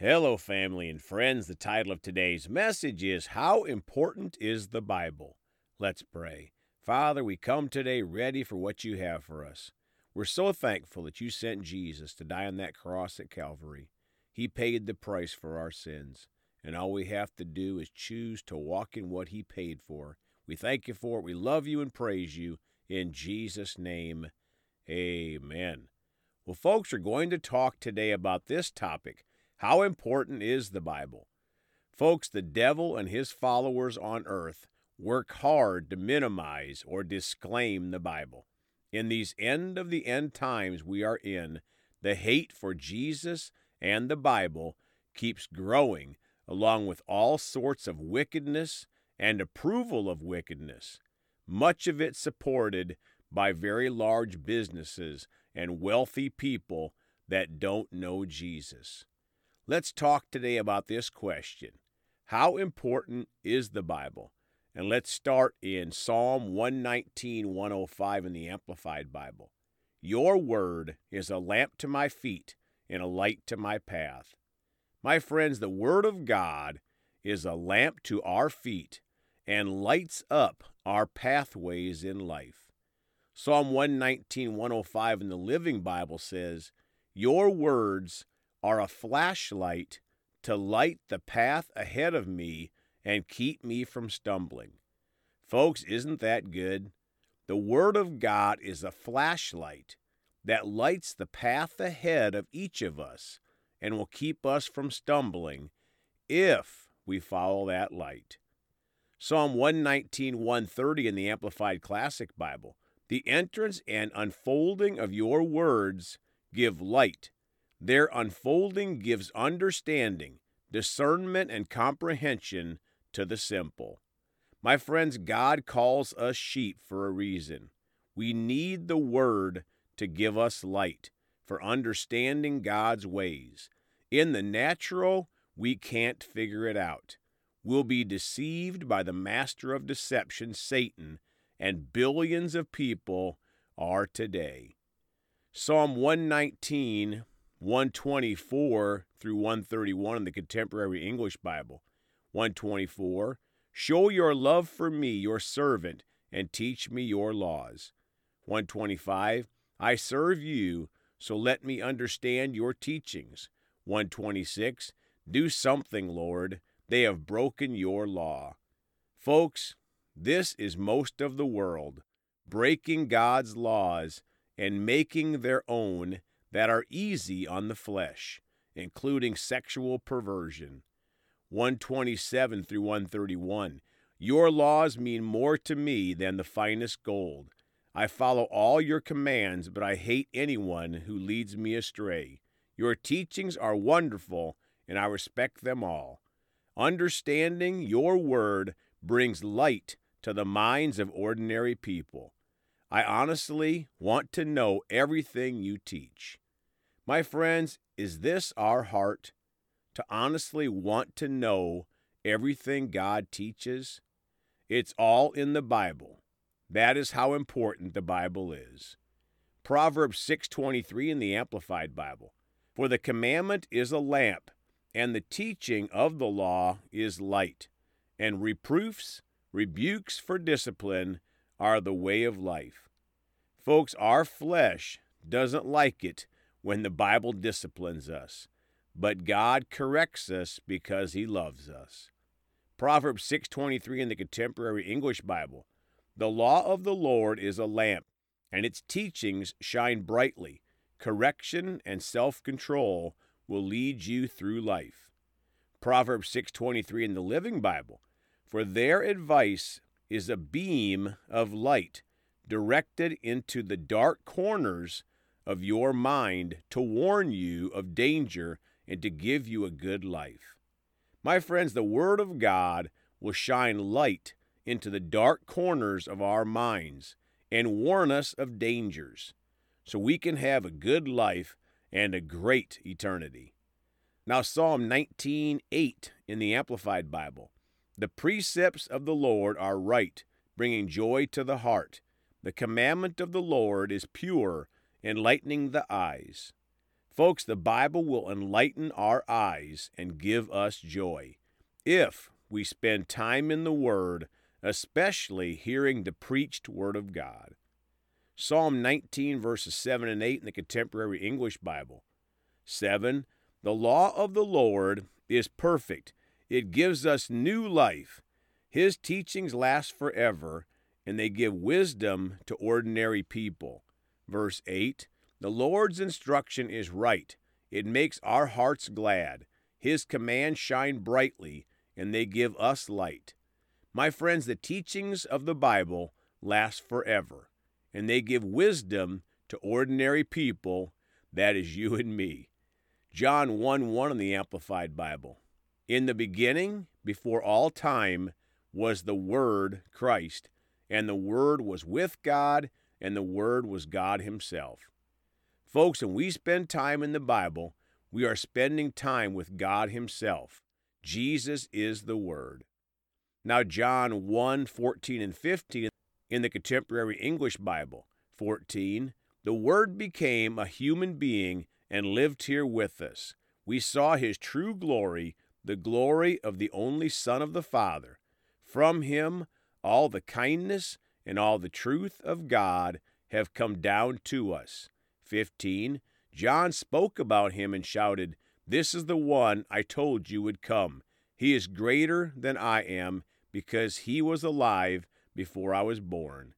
Hello, family and friends. The title of today's message is How Important is the Bible? Let's pray. Father, we come today ready for what you have for us. We're so thankful that you sent Jesus to die on that cross at Calvary. He paid the price for our sins, and all we have to do is choose to walk in what He paid for. We thank you for it. We love you and praise you. In Jesus' name, amen. Well, folks, we're going to talk today about this topic How important is the Bible? Folks, the devil and his followers on earth work hard to minimize or disclaim the Bible. In these end of the end times we are in, the hate for Jesus and the Bible keeps growing, along with all sorts of wickedness and approval of wickedness, much of it supported by very large businesses and wealthy people that don't know Jesus. Let's talk today about this question How important is the Bible? And let's start in Psalm 119, 105 in the Amplified Bible. Your word is a lamp to my feet and a light to my path. My friends, the Word of God is a lamp to our feet and lights up our pathways in life. Psalm 119, 105 in the Living Bible says, Your words are a flashlight to light the path ahead of me and keep me from stumbling. Folks, isn't that good? The Word of God is a flashlight that lights the path ahead of each of us and will keep us from stumbling if we follow that light. Psalm 119, 130 in the Amplified Classic Bible. The entrance and unfolding of your words give light. Their unfolding gives understanding, discernment, and comprehension to the simple. My friends, God calls us sheep for a reason. We need the Word to give us light for understanding God's ways. In the natural, we can't figure it out. We'll be deceived by the master of deception, Satan, and billions of people are today. Psalm 119, 124 through 131 in the Contemporary English Bible. 124 Show your love for me, your servant, and teach me your laws. 125 I serve you, so let me understand your teachings. 126 Do something, Lord. They have broken your law. Folks, this is most of the world, breaking God's laws and making their own that are easy on the flesh, including sexual perversion. 127 through 131. Your laws mean more to me than the finest gold. I follow all your commands, but I hate anyone who leads me astray. Your teachings are wonderful, and I respect them all. Understanding your word brings light to the minds of ordinary people. I honestly want to know everything you teach. My friends, is this our heart? To honestly want to know everything God teaches? It's all in the Bible. That is how important the Bible is. Proverbs 6:23 in the Amplified Bible. For the commandment is a lamp, and the teaching of the law is light, and reproofs, rebukes for discipline are the way of life. Folks, our flesh doesn't like it when the Bible disciplines us, but God corrects us because he loves us. Proverbs 6:23 in the Contemporary English Bible. The law of the Lord is a lamp, and its teachings shine brightly. Correction and self-control will lead you through life. Proverbs 6:23 in the Living Bible. For their advice is a beam of light directed into the dark corners of your mind to warn you of danger and to give you a good life. My friends, the Word of God will shine light into the dark corners of our minds and warn us of dangers so we can have a good life and a great eternity. Now, Psalm 19:8 in the Amplified Bible. The precepts of the Lord are right, bringing joy to the heart. The commandment of the Lord is pure, enlightening the eyes. Folks, the Bible will enlighten our eyes and give us joy if we spend time in the Word, especially hearing the preached Word of God. Psalm 19, verses 7 and 8 in the Contemporary English Bible. 7. The law of the Lord is perfect, it gives us new life. His teachings last forever, and they give wisdom to ordinary people. Verse 8 The Lord's instruction is right, it makes our hearts glad. His commands shine brightly, and they give us light. My friends, the teachings of the Bible last forever, and they give wisdom to ordinary people, that is you and me. John 1 1 in the Amplified Bible. In the beginning, before all time, was the Word, Christ, and the Word was with God, and the Word was God Himself. Folks, when we spend time in the Bible, we are spending time with God Himself. Jesus is the Word. Now, John 1 14 and 15 in the Contemporary English Bible. 14. The Word became a human being and lived here with us. We saw his true glory, the glory of the only Son of the Father. From him, all the kindness and all the truth of God have come down to us. 15. John spoke about him and shouted, This is the one I told you would come. He is greater than I am because he was alive before I was born.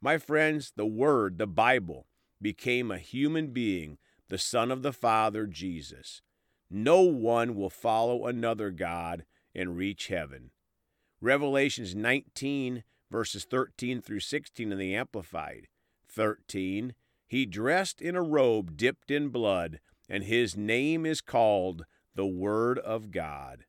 My friends, the Word, the Bible, became a human being, the Son of the Father, Jesus. No one will follow another God and reach heaven. Revelations 19, verses 13 through 16 in the Amplified. 13. He dressed in a robe dipped in blood, and his name is called the Word of God.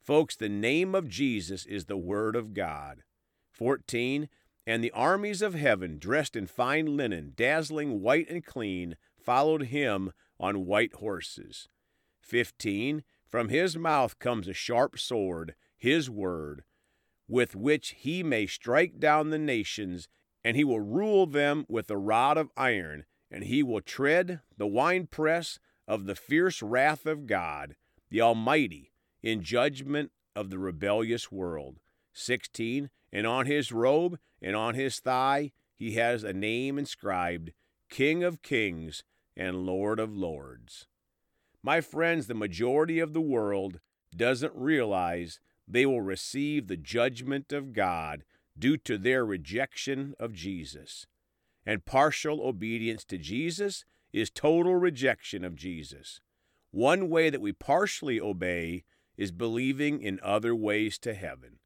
Folks, the name of Jesus is the Word of God. 14. And the armies of heaven, dressed in fine linen, dazzling white and clean, followed him on white horses. 15. From his mouth comes a sharp sword, his word, with which he may strike down the nations, and he will rule them with a rod of iron, and he will tread the winepress of the fierce wrath of God, the Almighty, in judgment of the rebellious world. 16. And on his robe and on his thigh he has a name inscribed King of Kings and Lord of Lords. My friends, the majority of the world doesn't realize they will receive the judgment of God due to their rejection of Jesus. And partial obedience to Jesus is total rejection of Jesus. One way that we partially obey is believing in other ways to heaven.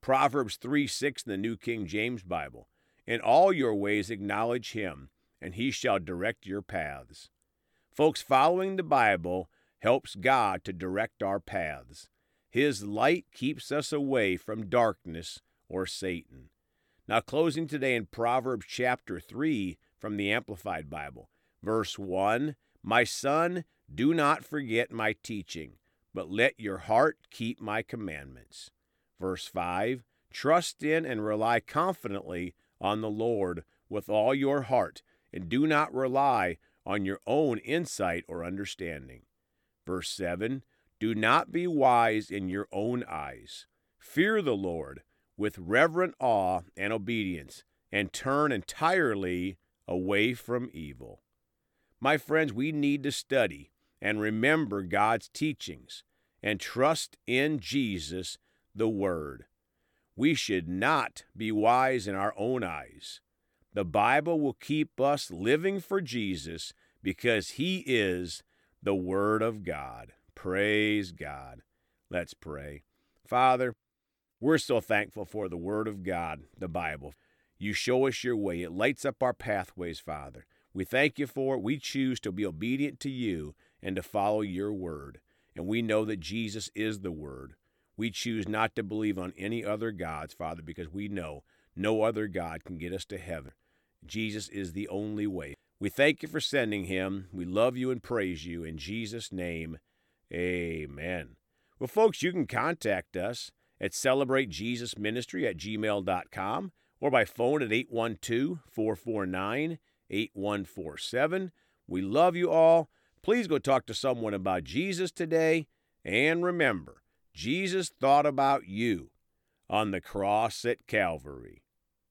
Proverbs 3 6 in the New King James Bible. In all your ways acknowledge him, and he shall direct your paths. Folks, following the Bible helps God to direct our paths. His light keeps us away from darkness or Satan. Now, closing today in Proverbs chapter 3 from the Amplified Bible, verse 1 My son, do not forget my teaching, but let your heart keep my commandments. Verse 5 Trust in and rely confidently on the Lord with all your heart and do not rely on your own insight or understanding. Verse 7 Do not be wise in your own eyes. Fear the Lord with reverent awe and obedience, and turn entirely away from evil. My friends, we need to study and remember God's teachings and trust in Jesus, the Word. We should not be wise in our own eyes. The Bible will keep us living for Jesus because He is the Word of God. Praise God. Let's pray. Father, we're so thankful for the Word of God, the Bible. You show us your way, it lights up our pathways, Father. We thank you for it. We choose to be obedient to you and to follow your word. And we know that Jesus is the word. We choose not to believe on any other gods, Father, because we know no other God can get us to heaven. Jesus is the only way. We thank you for sending him. We love you and praise you. In Jesus' name, amen. Well, folks, you can contact us at celebratejesusministry at gmail.com or by phone at 812 449 8147. We love you all. Please go talk to someone about Jesus today. And remember, Jesus thought about you on the cross at Calvary.